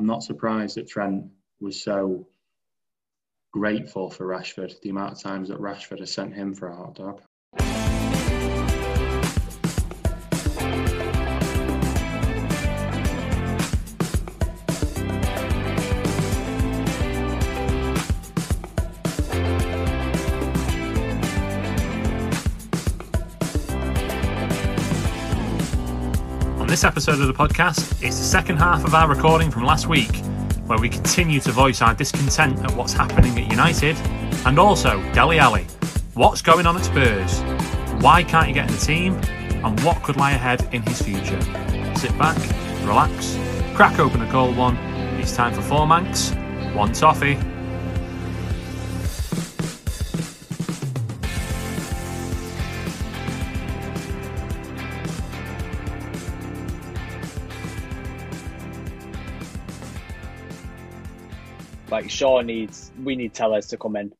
I'm not surprised that Trent was so grateful for Rashford, the amount of times that Rashford has sent him for a hot dog. This episode of the podcast, it's the second half of our recording from last week, where we continue to voice our discontent at what's happening at United, and also Dele Alli. What's going on at Spurs? Why can't he get in the team? And what could lie ahead in his future? Sit back, relax, crack open a cold one. It's time for four Mancs, one toffee. Like Shaw needs, we need Telles to come in.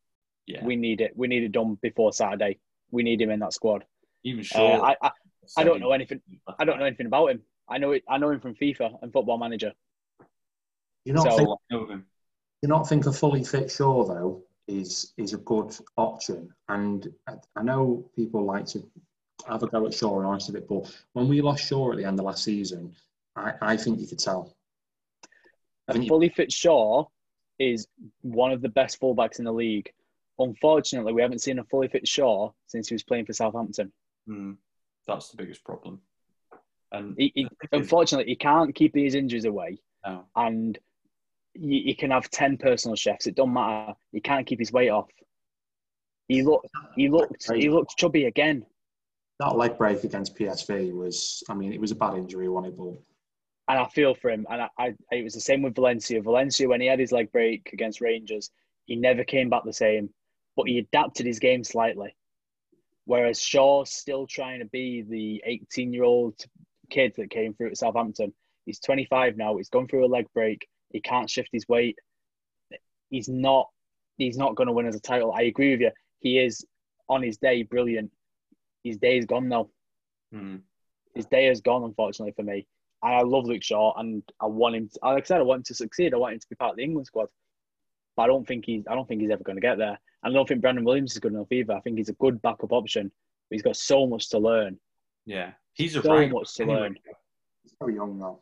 Yeah. We need it. We need it done before Saturday. We need him in that squad. Even Uh. I, I, I don't know anything. I don't know anything about him. I know it. I know him from FIFA and Football Manager. You not So- think I know him. you not think a fully fit Shaw though is is a good option? And I, I know people like to have a go at Shaw and honest of it, but when we lost Shaw at the end of last season, I, I think you could tell. I think you, Fully fit Shaw is one of the best fullbacks in the league. Unfortunately, we haven't seen a fully fit Shaw since he was playing for Southampton. Mm, that's the biggest problem. And He, he, the thing is- unfortunately, he can't keep these injuries away, no. and he, he can have ten personal chefs. It don't matter. He can't keep his weight off. He looked. He looked. He looked chubby again. that leg break against PSV was, I mean, it was a bad injury, wasn't it? But and I feel for him. And I, I, it was the same with Valencia. Valencia, when he had his leg break against Rangers, he never came back the same, but he adapted his game slightly. Whereas Shaw's still trying to be the 18 year old kid that came through at Southampton. He's 25 now. He's gone through a leg break. He can't shift his weight. He's not. He's not going to win as a title. I agree with you. He is on his day brilliant. His day is gone now Mm, his day is gone, unfortunately for me. And I love Luke Shaw, and I want him. To, like I said, I want him to succeed. I want him to be part of the England squad. But I don't think he's. I don't think he's ever going to get there. I don't think Brandon Williams is good enough either. I think he's a good backup option, but he's got so much to learn. yeah. He's a So right. much to anyway. learn. he's very young though.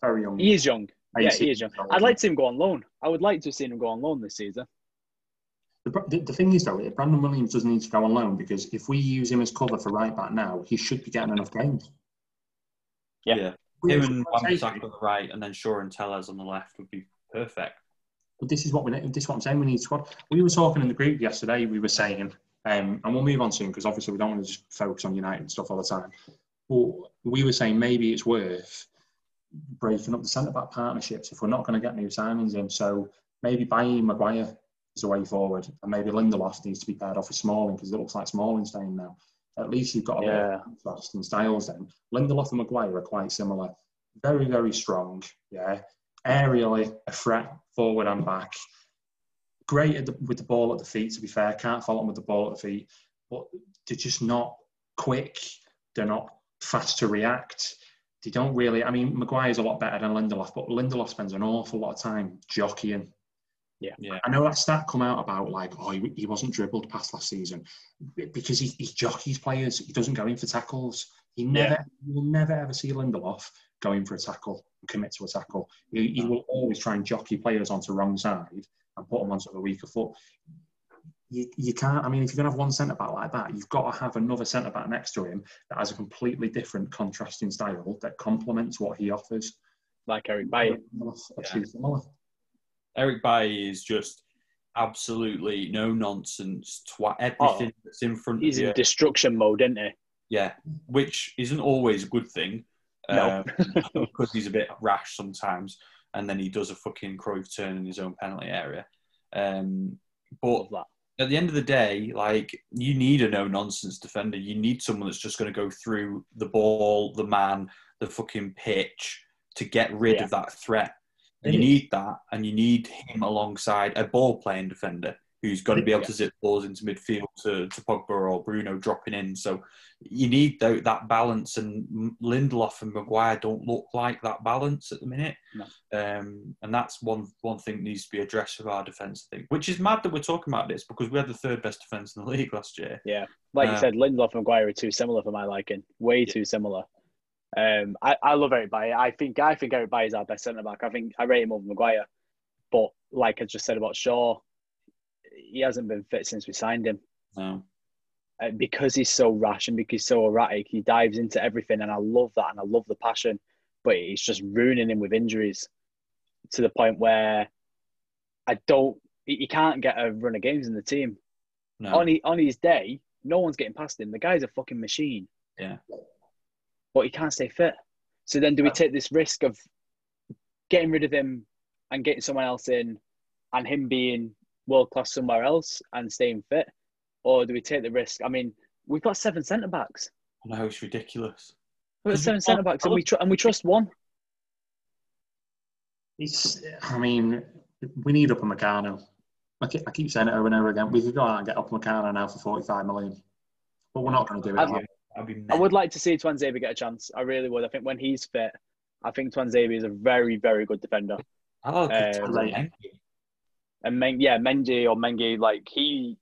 Very young. He is young. Yeah, he is young. I'd like to see him go on loan. I would like to have seen him go on loan this season. The, the, the thing is, though, Brandon Williams doesn't need to go on loan because if we use him as cover for right back now, he should be getting enough games. Yeah. Yeah. Him and Wan-Bissaka on the right, and then Shaw and Telles on the left would be perfect. But this is what we this is what I'm saying. We need squad. We were talking in the group yesterday. We were saying, um, and we'll move on soon because obviously we don't want to just focus on United and stuff all the time. But we were saying maybe it's worth breaking up the centre back partnerships if we're not going to get new signings in. So maybe buying Maguire is the way forward, and maybe Lindelof needs to be paired off with Smalling because it looks like Smalling's staying now. At least you've got a bit Yeah. of contrast in styles. Then Lindelof and Maguire are quite similar. Very very strong. Yeah, aerially a threat forward and back. Great at the, with the ball at the feet. To be fair, can't follow them with the ball at the feet, but they're just not quick. They're not fast to react. They don't really. I mean, Maguire's a lot better than Lindelof, but Lindelof spends an awful lot of time jockeying. Yeah. I know that stat come out about like, oh, he, he wasn't dribbled past last season because he, he jockeys players. He doesn't go in for tackles. He never, you will never ever see Lindelof go in for a tackle commit to a tackle. He, he will always try and jockey players onto the wrong side and put them onto the weaker foot. You, you can't. I mean, if you're gonna have one centre back like that, you've got to have another centre back next to him that has a completely different, contrasting style that complements what he offers. Like Eric Bailly. Actually, similar. Eric Bailly is just absolutely no nonsense. Twa- everything that's in front He's of you. in destruction mode, isn't he? yeah, which isn't always a good thing. No. um, because he's a bit rash sometimes, and then he does a fucking Cruyff turn in his own penalty area. Um, but that. at the end of the day, like you need a no nonsense defender. You need someone that's just going to go through the ball, the man, the fucking pitch to get rid Yeah. of that threat. And you need that, and you need him alongside a ball playing defender. who's going to be able to zip balls into midfield to, to Pogba or Bruno dropping in. So you need that, that balance, and Lindelof and Maguire don't look like that balance at the minute. No. Um, and that's one one thing that needs to be addressed with our defence, I think. Which is mad that we're talking about this because we had the third best defence in the league last year. Yeah, like Uh, you said, Lindelof and Maguire are too similar for my liking. Way too similar. Um, I, I love Eric Bailly. I think I think Eric Bailly is our best centre back. I think I rate him over Maguire. But like I just said about Shaw, he hasn't been fit since we signed him. No. Uh, because he's so rash and because he's so erratic, he dives into everything, and I love that, and I love the passion. But it's just ruining him with injuries to the point where I don't. He he can't get a run of games in the team. No. On, he, on his day, no one's getting past him. The guy's a fucking machine. Yeah. But he can't stay fit. So then, do we take this risk of getting rid of him and getting someone else in, and him being world class somewhere else and staying fit, or do we take the risk? I mean, we've got seven centre backs. I know it's ridiculous. We've got seven centre backs, and we tr- and we trust one. It's, I mean, we need Upamecano. I keep, I keep saying it over and over again. We could go out and get Upamecano now for 45 million. But we're not going to do it. I'd- are we? I'd be I would like to see Tuanzebe get a chance. I really would. I think when he's fit, I think Tuanzebe is a very, very good defender. I like Uh, Mendy. And Meng, yeah, Mendy or Mengi, like he,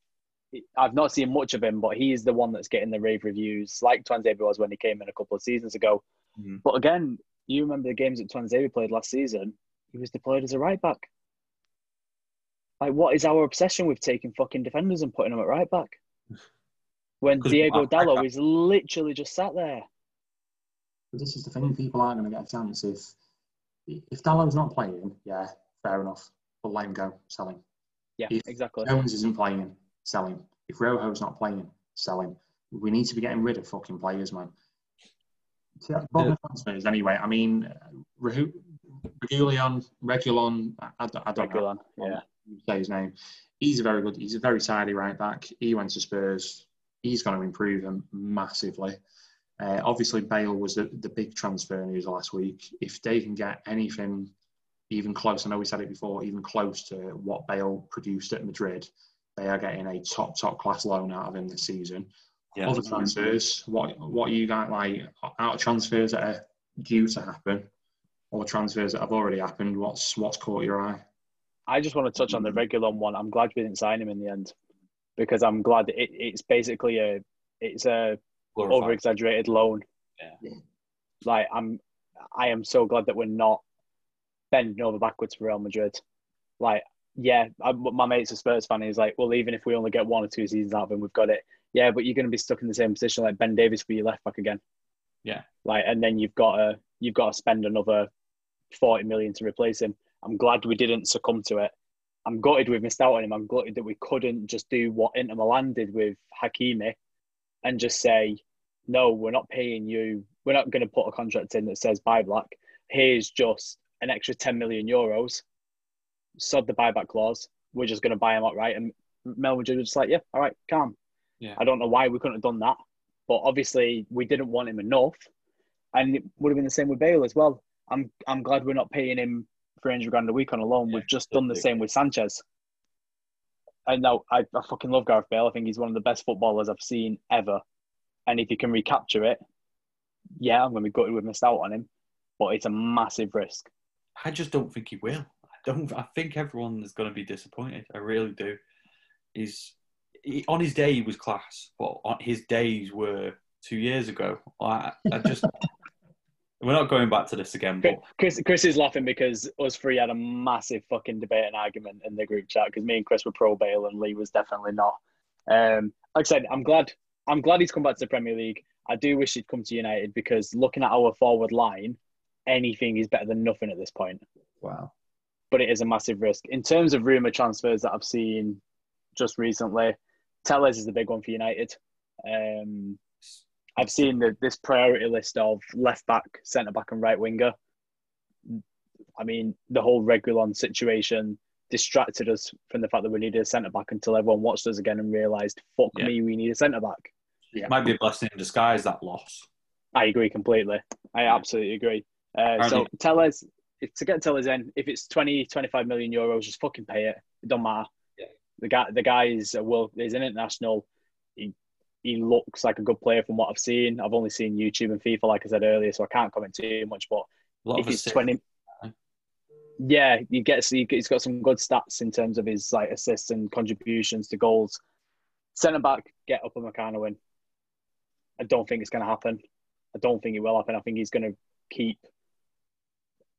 I've not seen much of him, but he's the one that's getting the rave reviews, like Tuanzebe was when he came in a couple of seasons ago. Mhm. But again, you remember the games that Tuanzebe played last season? He was deployed as a right back. Like, what is our obsession with taking fucking defenders and putting them at right back? When 'Cause Diego Mark- Dalot is literally just sat there. But this is the thing, people aren't going to get a chance. If if Dalot's not playing, yeah, fair enough. But let him go, sell him. Yeah, If exactly. Jones isn't playing, sell him. If Rojo's not playing, sell him. We need to be getting rid of fucking players, man. So, that's bottom transfers anyway. I mean, uh, Rahu- Reguilon, Reguilon, I, I don't, I don't know Reguilon, yeah. say his name. He's a very good. He's a very tidy right back. He went to Spurs. He's going to improve them massively. Uh, obviously, Bale was the, the big transfer news last week. If they can get anything even close, I know we said it before, even close to what Bale produced at Madrid, they are getting a top top class loan out of him this season. Yeah. Other transfers, what what are you got like out of transfers that are due to happen, or transfers that have already happened? What's what's caught your eye? I just want to touch on the Reguilon one. I'm glad we didn't sign him in the end because I'm glad it, it's basically a it's a Glorified. over exaggerated loan. Yeah. Like I'm, I am so glad that we're not bending over backwards for Real Madrid. Like, yeah, I, my mate's a Spurs fan. He's like, well, even if we only get one or two seasons out of him, we've got it. Yeah, but you're going to be stuck in the same position like Ben Davies for your left back again. Yeah. Like, and then you've got to you've got to spend another forty million to replace him. I'm glad we didn't succumb to it. I'm gutted we've missed out on him. I'm gutted that we couldn't just do what Inter Milan did with Hakimi and just say, no, we're not paying you. We're not going to put a contract in that says buy black. Here's just an extra 10 million euros. Sod the buyback clause. We're just going to buy him outright. And Mel was just like, yeah, all right, calm. Yeah. I don't know why we couldn't have done that. But obviously, we didn't want him enough. And it would have been the same with Bale as well. I'm, I'm glad we're not paying him 300 grand a week on a loan. Yeah, We've just done the same with Sanchez. And now I, I fucking love Gareth Bale. I think he's one of the best footballers I've seen ever. And if he can recapture it, yeah, I'm going to be gutted we've missed out on him. But it's a massive risk. I just don't think he will. I don't. I think everyone is going to be disappointed. I really do. He's he, on his day he was class, but on his days were two years ago. I, I just we're not going back to this again. But Chris, Chris is laughing because us three had a massive fucking debate and argument in the group chat because me and Chris were pro Bale and Lee was definitely not. Um, like I said, I'm glad. I'm glad he's come back to the Premier League. I do wish he'd come to United because looking at our forward line, anything is better than nothing at this point. wow, But it is a massive risk in terms of rumor transfers that I've seen just recently. Telles is the big one for United. Um, I've seen the, this priority list of left back, centre back, and right winger. I mean, the whole Reguilon situation distracted us from the fact that we needed a centre back until everyone watched us again and realised, fuck Yeah. me, we need a centre back. Yeah. it might be a blessing in disguise that loss. I agree completely. I Yeah. absolutely agree. Uh, so Telles, if, to get Telles in, if it's 20, 25 million euros, just fucking pay it. It don't matter. Yeah. The guy, the guy is a world. He's an international. He he looks like a good player from what I've seen. I've only seen YouTube and FIFA, like I said earlier, so I can't comment too much. But if he's twenty, yeah, he gets he's got some good stats in terms of his like assists and contributions to goals. Centre back, get up and win. I don't think it's going to happen. I don't think it will happen. I think he's going to keep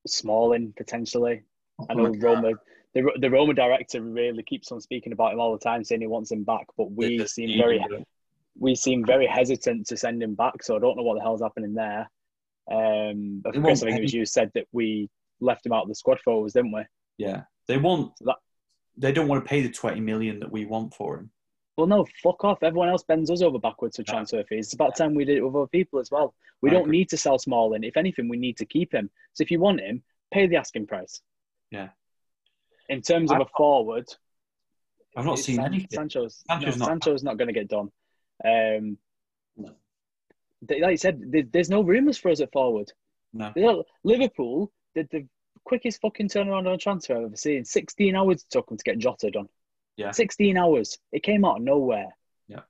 Smalling potentially. I know Roma, the, the Roma director really keeps on speaking about him all the time, saying he wants him back, but we seem very we seem very hesitant to send him back. So I don't know what the hell's happening there. Um, but Chris, I think it was you said that we left him out of the squad forwards, didn't we? Yeah, they want that. They don't want to pay the twenty million that we want for him. Well, no, fuck off. Everyone else bends us over backwards for transfer fees. It's about time we did it with other people as well. We I don't agree. need to sell Smalling. If anything, we need to keep him. So if you want him, pay the asking price. Yeah. In terms of I've, a forward, I've not seen anything. Sancho's, Sancho's, no, not, Sancho's not going to get done. Um, no. Like I said, there's no rumours for us at forward. No. Liverpool did the quickest fucking turnaround on a transfer I've ever seen. 16 hours it took them to get Jota done. Yeah. 16 hours. It came out of nowhere. Yeah.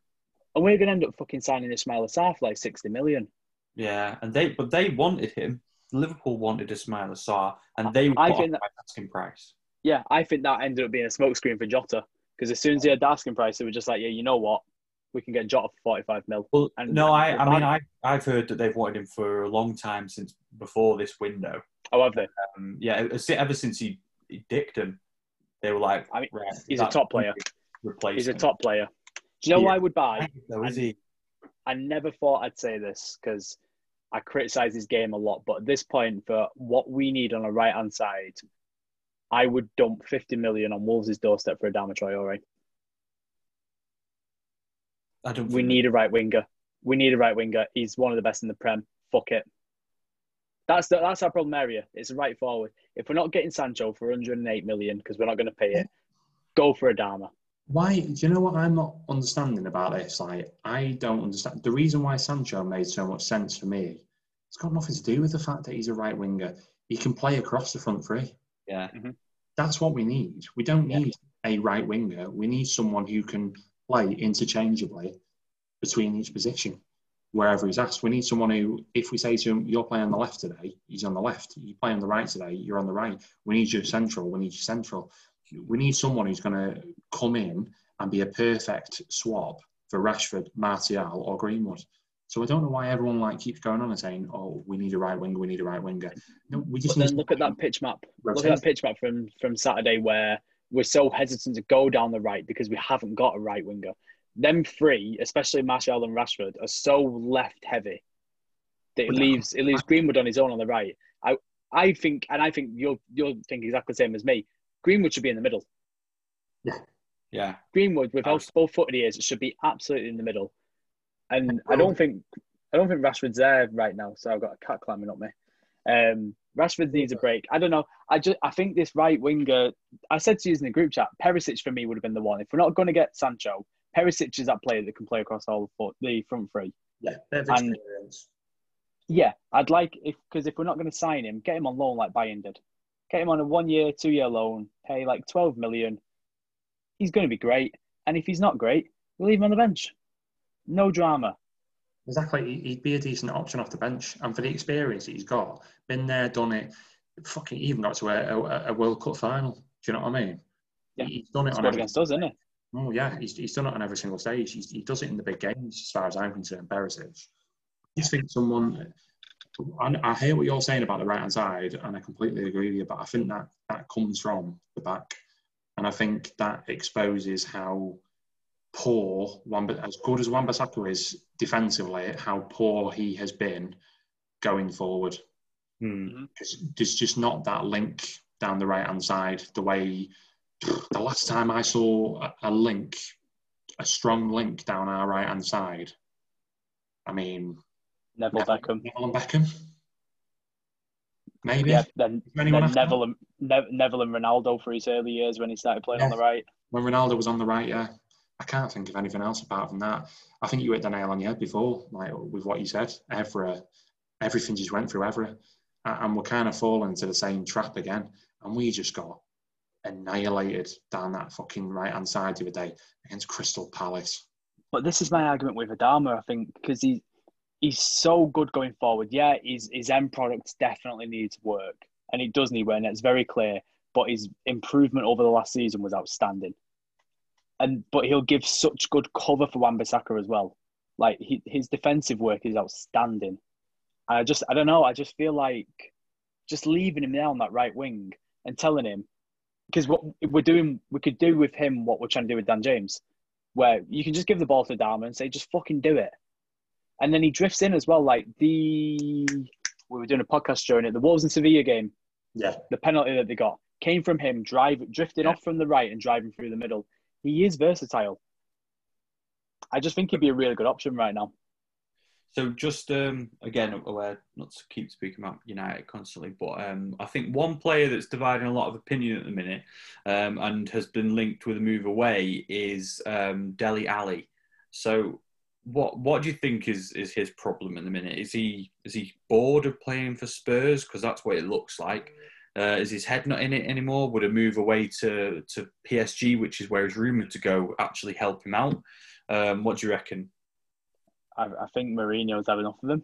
And we're going to end up fucking signing Ismaila Sarr for like 60 million. Yeah. And they, but they wanted him. Liverpool wanted Ismaila Sarr and they that, asking price. Yeah. I think that ended up being a smokescreen for Jota. Because as soon as he had the asking price, they were just like, yeah, you know what? We can get Jota for 45 mil. Well, and, no, I, I mean, I, I've heard that they've wanted him for a long time since before this window. Oh, have they? Um, yeah, ever since he, he dicked him. They were like, I mean, right, he's a top player. He's a top player. Do you know yeah. what I would buy? So is he? I never thought I'd say this because I criticize his game a lot, but at this point, for what we need on the right hand side, I would dump 50 million on Wolves' doorstep for Adama Traore. I don't. We need a right winger. We need a right winger. He's one of the best in the Prem. Fuck it. That's the, that's our problem area. It's a right forward. If we're not getting Sancho for 108 million because we're not going to pay it, go for Adama. Why? Do you know what I'm not understanding about this? Like, I don't understand the reason why Sancho made so much sense for me. It's got nothing to do with the fact that he's a right winger. He can play across the front three. Yeah. Mm-hmm. That's what we need. We don't need yeah. a right winger. We need someone who can play interchangeably between each position wherever he's asked. We need someone who, if we say to him, you're playing on the left today, he's on the left. You play on the right today, you're on the right. We need you central. We need you central. We need someone who's going to come in and be a perfect swap for Rashford, Martial, or Greenwood. So I don't know why everyone like keeps going on and saying, "Oh, we need a right winger. We need a right winger." No, we just. But then look at that pitch map. Rotate. Look at that pitch map from from Saturday where we're so hesitant to go down the right because we haven't got a right winger them three, especially Martial and Rashford, are so left heavy that it leaves it leaves Greenwood on his own on the right. I I think, and I think you'll you'll think exactly the same as me. Greenwood should be in the middle. Yeah, yeah. Greenwood, with how both footed he is, should be absolutely in the middle. And I don't think I don't think Rashford's there right now. So I've got a cat climbing up me. Um, Rashford needs a break. I don't know. I just I think this right winger. I said to you in the group chat, Perisic for me would have been the one. If we're not going to get Sancho, Perisic is that player that can play across all the front three. Yeah, and. Yeah, I'd like if because if we're not going to sign him, get him on loan like Bayern did. Get him on a one-year, two-year loan, pay like twelve million. He's going to be great, and if he's not great, we'll leave him on the bench. No drama. Exactly, he'd be a decent option off the bench, and for the experience that he's got, been there, done it. Fucking even got to a, a, a World Cup final. Do you know what I mean? Yeah, he's done it on against us, isn't it? Oh yeah, he's, he's done it on every single stage. He's, he does it in the big games, as far as I'm concerned. Perisic. I just think someone. I, I hear what you're saying about the right hand side, and I completely agree with you. But I think that that comes from the back, and I think that exposes how poor Wamba, as good as Wan-Bissaka is defensively, how poor he has been going forward. Mm-hmm. There's just not that link down the right hand side the way the last time I saw a, a link, a strong link down our right hand side, I mean, Neville, Neville Beckham. Neville and Beckham. Maybe. Yeah, then, then Neville, and, ne- Neville and Ronaldo for his early years when he started playing yeah. on the right. When Ronaldo was on the right, yeah. I can't think of anything else apart from that. I think you hit the nail on the head before, like with what you said. Evra, everything just went through Evra. And we're kind of falling into the same trap again. And we just got annihilated down that fucking right hand side the other day against Crystal Palace. But this is my argument with Adama, I think, because he he's so good going forward. Yeah, his his end product definitely needs work, and it does need work, and it's very clear. But his improvement over the last season was outstanding. And but he'll give such good cover for Wan-Bissaka as well. Like he, his defensive work is outstanding. And I just I don't know. I just feel like just leaving him there on that right wing and telling him because what we're doing, we could do with him what we're trying to do with Dan James, where you can just give the ball to Dharma and say, just fucking do it. And then he drifts in as well, like the we were doing a podcast during it, the Wolves and Sevilla game. Yeah. The penalty that they got came from him drive drifting Yeah. off from the right and driving through the middle. He is versatile. I just think he'd be a really good option right now. So just um, again, aware not to keep speaking about United constantly, but um, I think one player that's dividing a lot of opinion at the minute um, and has been linked with a move away is um, Dele Alli. So what what do you think is is his problem in the minute? Is he is he bored of playing for Spurs because that's what it looks like? Uh, is his head not in it anymore? Would a move away to to PSG, which is where he's rumored to go, actually help him out? Um, what do you reckon? I, I think Mourinho's had enough of him.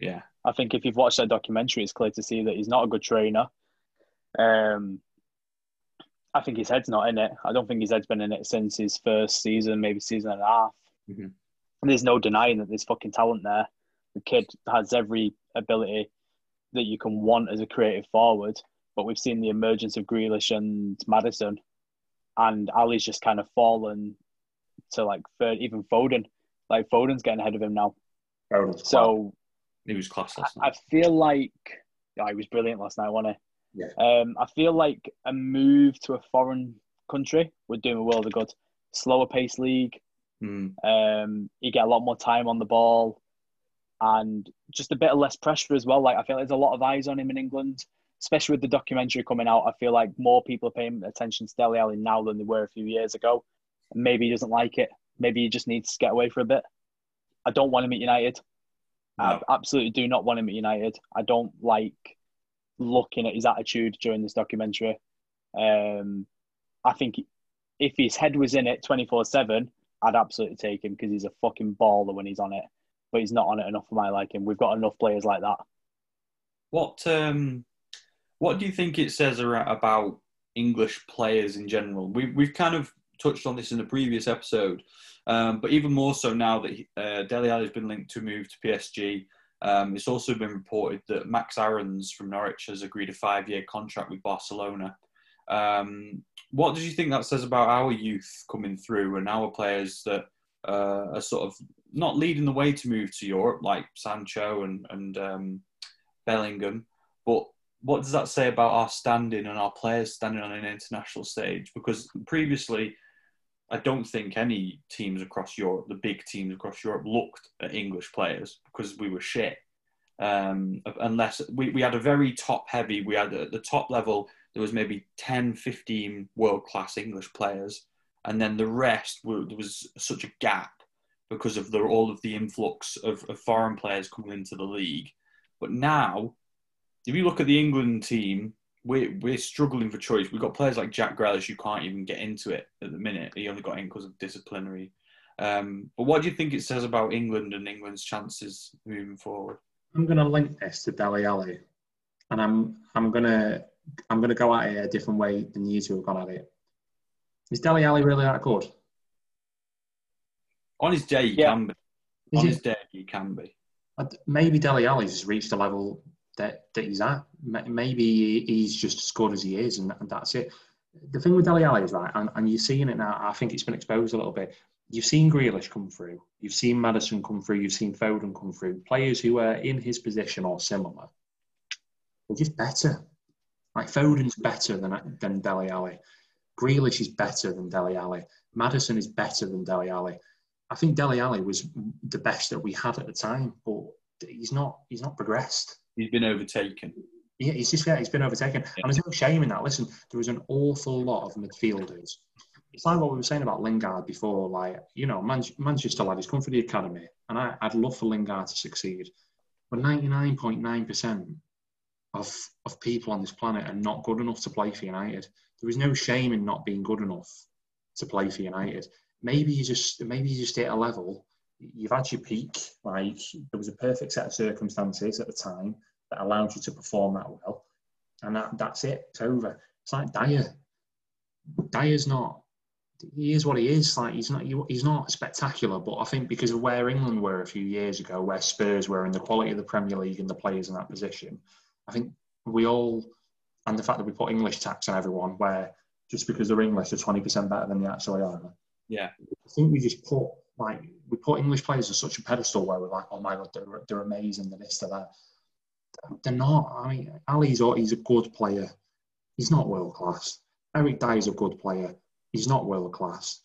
Yeah. I think if you've watched that documentary, it's clear to see that he's not a good trainer. Um, I think his head's not in it. I don't think his head's been in it since his first season, maybe season and a half. Mhm. There's no denying that there's fucking talent there. The kid has every ability that you can want as a creative forward, but we've seen the emergence of Grealish and Maddison, and Alli's just kind of fallen to like third, even Foden. Like Foden's getting ahead of him now. Foden's. So He was class I, last I night. feel like oh, he was brilliant last night, wasn't he? Yeah. Um, I feel like a move to a foreign country would do him a world of good. Slower pace league. Mm. Um, you get a lot more time on the ball, and just a bit of less pressure as well. Like I feel like there's a lot of eyes on him in England, especially with the documentary coming out. I feel like more people are paying attention to Dele Alli now than they were a few years ago. Maybe he doesn't like it. Maybe he just needs to get away for a bit. I don't want him at United. I absolutely do not want him at United. I don't like looking at his attitude during this documentary. Um, I think if his head was in it 24 7, I'd absolutely take him because he's a fucking baller when he's on it. But he's not on it enough for my liking. We've got enough players like that. What um, what do you think it says about English players in general? We we've kind of touched on this in a previous episode, um, but even more so now that uh, Dele Alli has been linked to move to PSG. Um, it's also been reported that Max Aarons from Norwich has agreed a five-year contract with Barcelona. Um, what did you think that says about our youth coming through and our players that uh, are sort of not leading the way to move to Europe, like Sancho and and um, Bellingham, but what does that say about our standing and our players standing on an international stage? Because previously, I don't think any teams across Europe, the big teams across Europe, looked at English players because we were shit. Um, unless we, we had a very top heavy, we had at the top level, there was maybe 10, 15 world class English players. And then the rest, were, there was such a gap because of the, all of the influx of, of foreign players coming into the league. But now, if you look at the England team, we're, we're struggling for choice. We've got players like Jack Grealish who can't even get into it at the minute. He only got in because of disciplinary. Um, but what do you think it says about England and England's chances moving forward? I'm going to link this to Dele Alli, and I'm I'm going to I'm going to go at it a different way than you two have gone at it. Is Dele Alli really that good? On his day, he Yeah. can be. Is On it- his day, he can be. Maybe Dele Alli's reached a level that, that he's at. Maybe he's just as good as he is, and, and that's it. The thing with Dele Alli is that, and, and you're seeing it now. I think it's been exposed a little bit. You've seen Grealish come through. You've seen Maddison come through. You've seen Foden come through. Players who are in his position or similar. They're just better. Like Foden's better than than Dele Alli. Grealish is better than Dele Alli. Maddison is better than Dele Alli. I think Dele Alli was the best that we had at the time, but he's not. He's not progressed. He's been overtaken. Yeah, he's just yeah, he's been overtaken, and there's no shame in that. Listen, there was an awful lot of midfielders. It's like what we were saying about Lingard before. Like you know, Man- Manchester lad, he's come for the academy, and I, I'd love for Lingard to succeed. But 99.9% of of people on this planet are not good enough to play for United. There is no shame in not being good enough to play for United. Maybe you just maybe you just hit a level. You've had your peak. Like there was a perfect set of circumstances at the time that allowed you to perform that well, and that, that's it. It's over. It's like Dier. Dier's not. He is what he is. Like he's not. He's not spectacular, but I think because of where England were a few years ago, where Spurs were, and the quality of the Premier League and the players in that position, I think we all, and the fact that we put English tax on everyone, where just because they're English, they're twenty percent better than they actually are. Yeah, I think we just put like we put English players on such a pedestal where we're like, oh my god, they're, they're amazing, they're this, they're that. They're not. I mean, Alli's he's a good player. He's not world class. Eric Dier's a good player. He's not world class.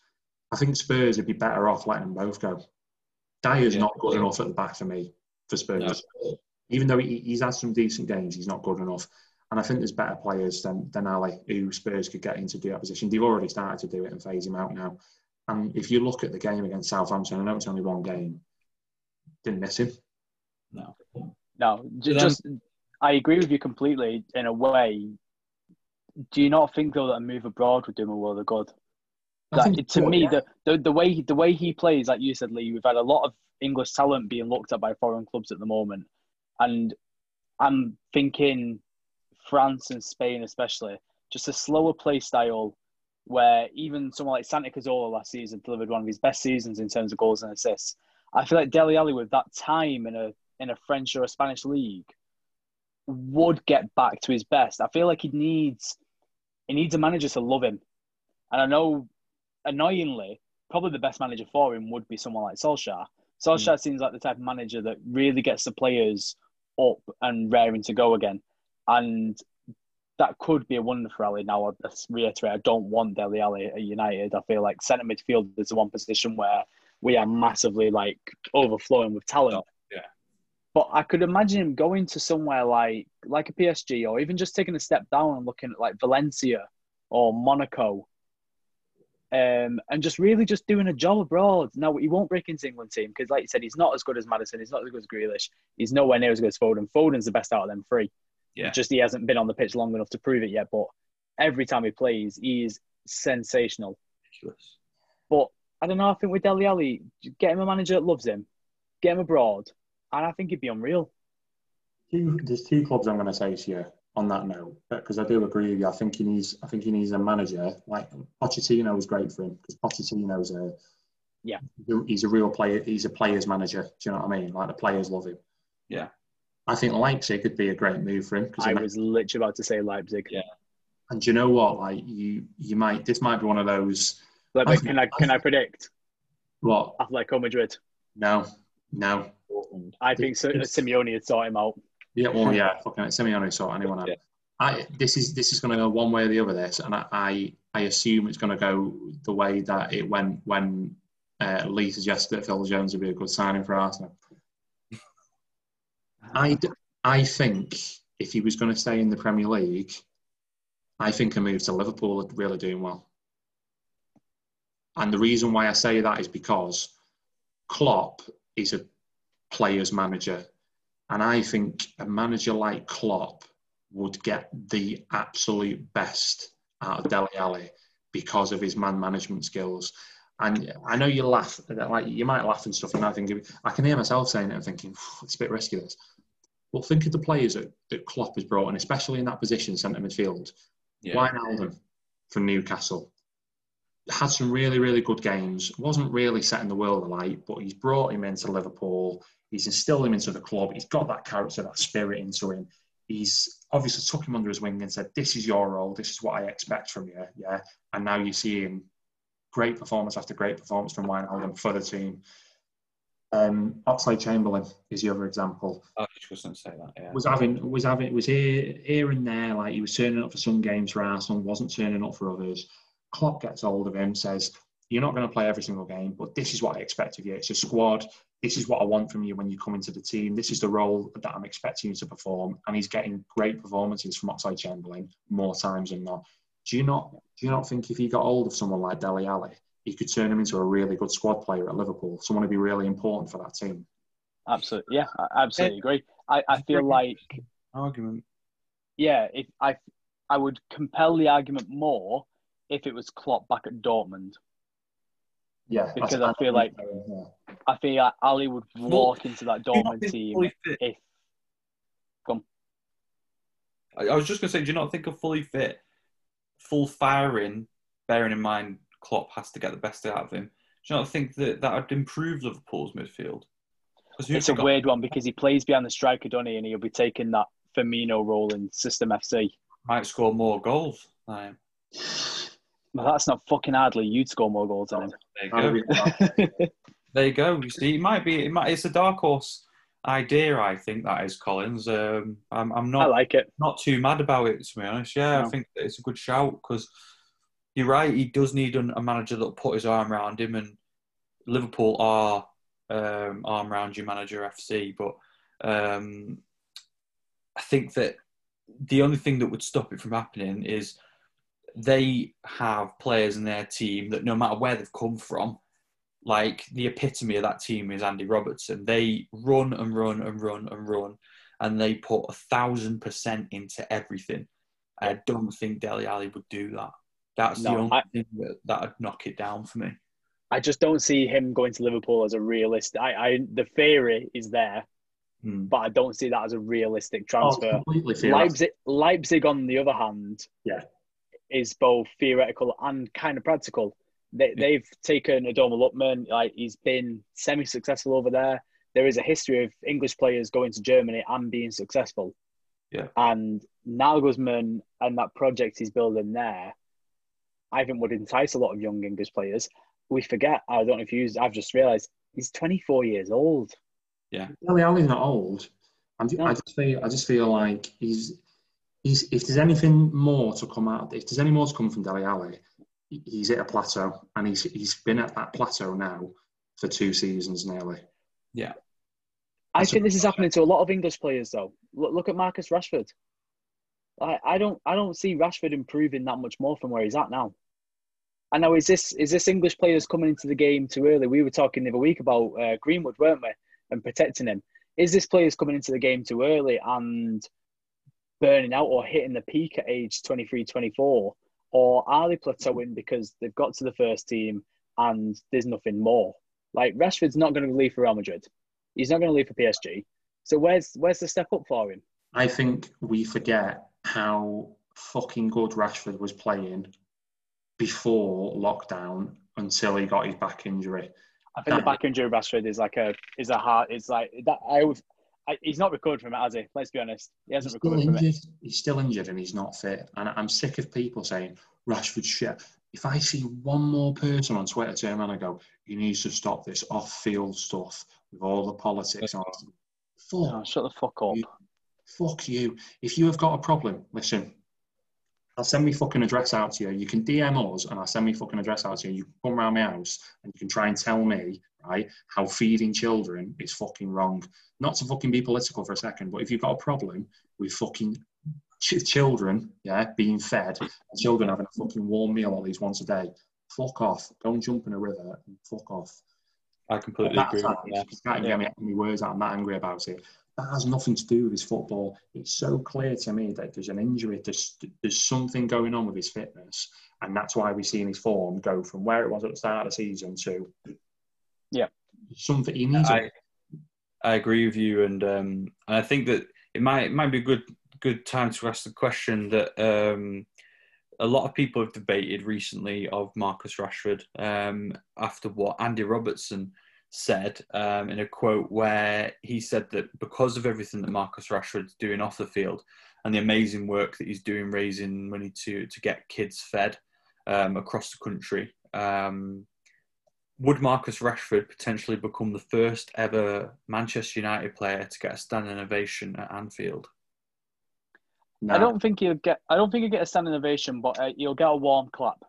I think Spurs would be better off letting them both go. Dier's Yeah. not good enough at the back for me for Spurs. Even though he, he's had some decent games, he's not good enough. And I think there's better players than, than Alli who Spurs could get into do that position. They've already started to do it and phase him out now. And if you look at the game against Southampton, I know it's only one game, didn't miss him. no. No, ju- just I agree with you completely in a way. Do you not think though that a move abroad would do him a world of good? I Like, to so, me, yeah. the, the the way he, the way he plays, like you said, Lee, we've had a lot of English talent being looked at by foreign clubs at the moment, and I'm thinking France and Spain, especially, just a slower play style, where even someone like Santi Cazorla last season delivered one of his best seasons in terms of goals and assists. I feel like Dele Alli with that time in a in a French or a Spanish league would get back to his best. I feel like he needs he needs a manager to love him, and I know annoyingly, probably the best manager for him would be someone like Solskjaer. Solskjaer hmm. seems like the type of manager that really gets the players up and raring to go again. And that could be a wonder for Alli. Now, I reiterate, I don't want Dele Alli at United. I feel like centre midfield is the one position where we are massively like overflowing with talent. Yeah. But I could imagine him going to somewhere like like a PSG or even just taking a step down and looking at like Valencia or Monaco um, and just really just doing a job abroad. No, he won't break into England team because, like you said, he's not as good as Maddison. He's not as good as Grealish. He's nowhere near as good as Foden. Foden's the best out of them three. Yeah. Just he hasn't been on the pitch long enough to prove it yet. But every time he plays, he is sensational. Ridiculous. But I don't know. I think with Dele Alli, get him a manager that loves him, get him abroad, and I think he'd be unreal. Two, there's two clubs I'm going to say to you on that note because I do agree with you. I think he needs. I think he needs a manager like Pochettino is great for him because Pochettino's a Yeah. He's a real player. He's a player's manager. Do you know what I mean? Like the players love him. Yeah. I think Leipzig could be a great move for him because I was literally about to say Leipzig. Yeah. and do you know what? Like you, you might. This might be one of those. Like, I can I can I predict What? Atletico Madrid? No, no. I think so, Simeone would sort him out. Yeah, well, yeah, fucking Simeone sort anyone out. Yeah. I this is this is going to go one way or the other. This, and I I, I assume it's going to go the way that it went when uh, Lee suggested that Phil Jones would be a good signing for Arsenal. I I think if he was going to stay in the Premier League, I think a move to Liverpool would really do him well. And the reason why I say that is because Klopp is a player's manager. And I think a manager like Klopp would get the absolute best out of Dele Alli because of his man management skills. And I know you laugh, like you might laugh and stuff, and I think I can hear myself saying it and thinking it's a bit risky. This, well, think of the players that, that Klopp has brought in, especially in that position, centre midfield. Yeah. Wijnaldum from Newcastle had some really, really good games. wasn't really setting the world alight, but he's brought him into Liverpool. He's instilled him into the club. He's got that character, that spirit into him. He's obviously took him under his wing and said, "This is your role. This is what I expect from you." Yeah, and now you see him great performance after great performance from Wijnaldum for the team. Um, Oxlade Chamberlain is the other example. I was just going to say that. Yeah. was having was having was here here and there like he was turning up for some games for Arsenal wasn't turning up for others. Klopp gets hold of him says you're not going to play every single game but this is what I expect of you. It's a squad. This is what I want from you when you come into the team. This is the role that I'm expecting you to perform. And he's getting great performances from Oxlade Chamberlain more times than not. Do you not do you not think if he got hold of someone like Dele Alli he could turn him into a really good squad player at Liverpool someone who'd be really important for that team Absolutely, yeah, I absolutely agree. I, I feel like argument. yeah, if I I would compel the argument more if it was Klopp back at Dortmund. Yeah, Because I feel like- yeah. I feel like Alli would walk into that Do Dortmund team fully fit- if I I was just going to say, do you not think a fully fit, full firing, bearing in mind Klopp has to get the best out of him, do you not think that that would improve Liverpool's midfield? it's a got? weird one because he plays behind the striker, doesn't he? And he'll be taking that Firmino role in System FC. might score more goals. than him. Well, that's not fucking hardly you'd score more goals than him. There you go. There you go. You see, it might be. It might. It's a dark horse idea. I think that is Collins. Um, I'm. I'm I not. like it. not too mad about it to be honest. Yeah, I think it's a good shout because you're right. He does need an, a manager that'll put his arm around him, and Liverpool are um, arm around you manager FC. But um, I think that the only thing that would stop it from happening is they have players in their team that no matter where they've come from, like the epitome of that team is Andy Robertson. They run and run and run and run, and they put a thousand percent into everything. I don't think Dele Alli would do that. That's the only I- thing that that would knock it down for me. I just don't see him going to Liverpool as a realistic. I, I the theory is there, Hmm. but I don't see that as a realistic Oh, transfer. completely theoretical. Leipzig, Leipzig, on the other hand, Yeah. is both theoretical and kind of practical. They, Yeah. They've taken Ademola Lookman, like he's been semi-successful over there. There is a history of English players going to Germany and being successful. Yeah. And Nagelsmann and that project he's building there, I think would entice a lot of young English players. We forget. I don't know if you've I've just realised he's 24 years old. Dele Alli's not old. I'm, No. I just feel I just feel like he's he's if there's anything more to come out if there's any more to come from Dele Alli, he's at a plateau and he's he's been at that plateau now for two seasons nearly. Yeah. I That's a think this is happening to a lot of English players, though. Look, look at Marcus Rashford. I, I don't, I don't see Rashford improving that much more from where he's at now. I know is this is this English players coming into the game too early? We were talking the other week about uh, Greenwood, weren't we? And protecting him. Is this players coming into the game too early and burning out or hitting the peak at age 23, 24? Or are they plateauing because they've got to the first team and there's nothing more? Like Rashford's not going to leave for Real Madrid. He's not going to leave for PSG. So where's where's the step up for him? I think we forget how fucking good Rashford was playing before lockdown until he got his back injury. I think the back injury of Rashford is like a is a hard. It's like that. I always. I, he's not recovered from it, has he? Let's be honest. He hasn't recovered from it. injured. He's still injured and he's not fit. And I'm sick of people saying Rashford shit. If I see one more person on Twitter turn around and go, he needs to stop this off-field stuff with all the politics. and that," Oh, shut the fuck up. You- fuck you. If you have got a problem, listen. I'll send me fucking address out to you. You can DM us and I'll send me fucking address out to you. You can come around my house and you can try and tell me, right, how feeding children is fucking wrong. Not to fucking be political for a second, but if you've got a problem with fucking ch- children, yeah, being fed, and children having a fucking warm meal at least once a day, fuck off. Go and jump in a river and fuck off. I At completely that agree time, with that. you can't even get me any words out. I'm that angry about it. That has nothing to do with his football. It's so clear to me that there's an injury. There's, there's something going on with his fitness, and that's why we've seen his form go from where it was at the start of the season to Yeah. something. He needs. a- I, I agree with you, and um, and I think that it might it might be a good good time to ask the question that um, a lot of people have debated recently of Marcus Rashford um, after what Andy Robertson said um, in a quote where he said that because of everything that Marcus Rashford's doing off the field and the amazing work that he's doing raising money to to get kids fed um, across the country. Um, would Marcus Rashford potentially become the first ever Manchester United player to get a standing ovation at Anfield? Nah. I don't think he'll get. I don't think he'll get a standing ovation, but uh, he'll get a warm clap.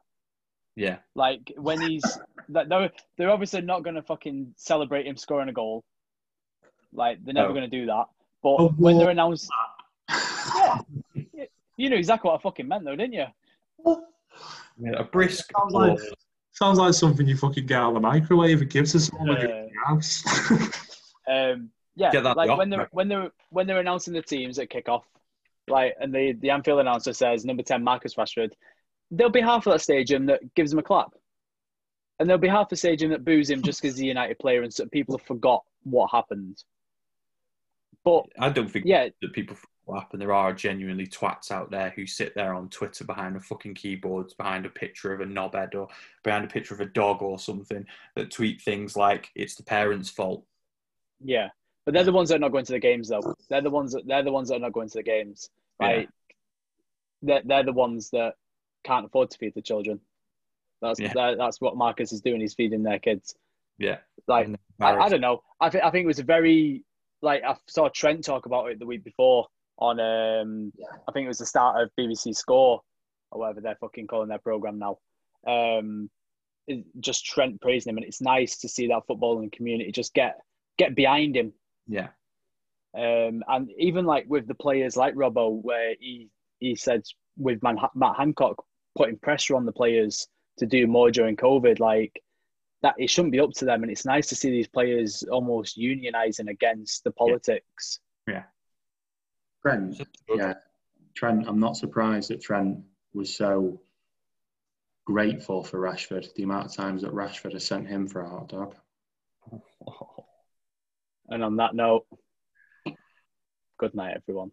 Yeah, Like when he's. that they're they're obviously not going to fucking celebrate him scoring a goal. Like they're never No. going to do that. But A when they're warm announced, yeah, you know exactly what I fucking meant, though, didn't you? Yeah, a brisk Sounds like- Sounds like something you fucking get out of the microwave It gives us someone in Uh, your house. Um, yeah, like off, when they're mate. when they're when they're announcing the teams at kickoff, like, and the the Anfield announcer says number ten Marcus Rashford, there'll be half of that stadium that gives him a clap, and there'll be half the stadium that boos him just because he's a United player, and so people have forgot what happened. But I don't think yeah, that people what happened. There are genuinely twats out there who sit there on Twitter behind a fucking keyboards, behind a picture of a knobhead or behind a picture of a dog or something that tweet things like it's the parents' fault. Yeah, but they're the ones that are not going to the games though. They're the ones that they're the ones that are not going to the games. Right? They're, they're the ones that can't afford to feed the children. That's Yeah. that, that's what Marcus is doing. He's feeding their kids. Yeah. Like I, I don't know. I think I think it was a very like I saw Trent talk about it the week before on um I think it was the start of BBC Score or whatever they're fucking calling their program now. Um, just Trent praising him, and it's nice to see that footballing community just get get behind him. Yeah. Um, and even like with the players like Robbo, where he he said with Man- Matt Hancock putting pressure on the players to do more during COVID, like that it shouldn't be up to them. And it's nice to see these players almost unionizing against the politics. Yeah. Trent, yeah, Trent. I'm not surprised that Trent was so grateful for Rashford. The amount of times that Rashford has sent him for a hot dog. And on that note, good night, everyone.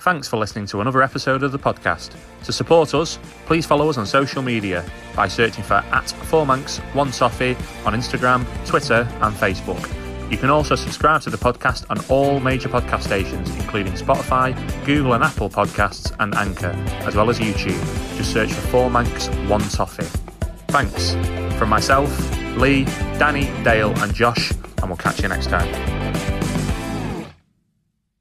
Thanks for listening to another episode of the podcast. To support us, please follow us on social media by searching for at Four Mancs One Toffee on Instagram, Twitter, and Facebook. You can also subscribe to the podcast on all major podcast stations, including Spotify, Google and Apple Podcasts, and Anchor, as well as YouTube. Just search for Four Mancs One Toffee. Thanks from myself, Lee, Danny, Dale, and Josh, and we'll catch you next time.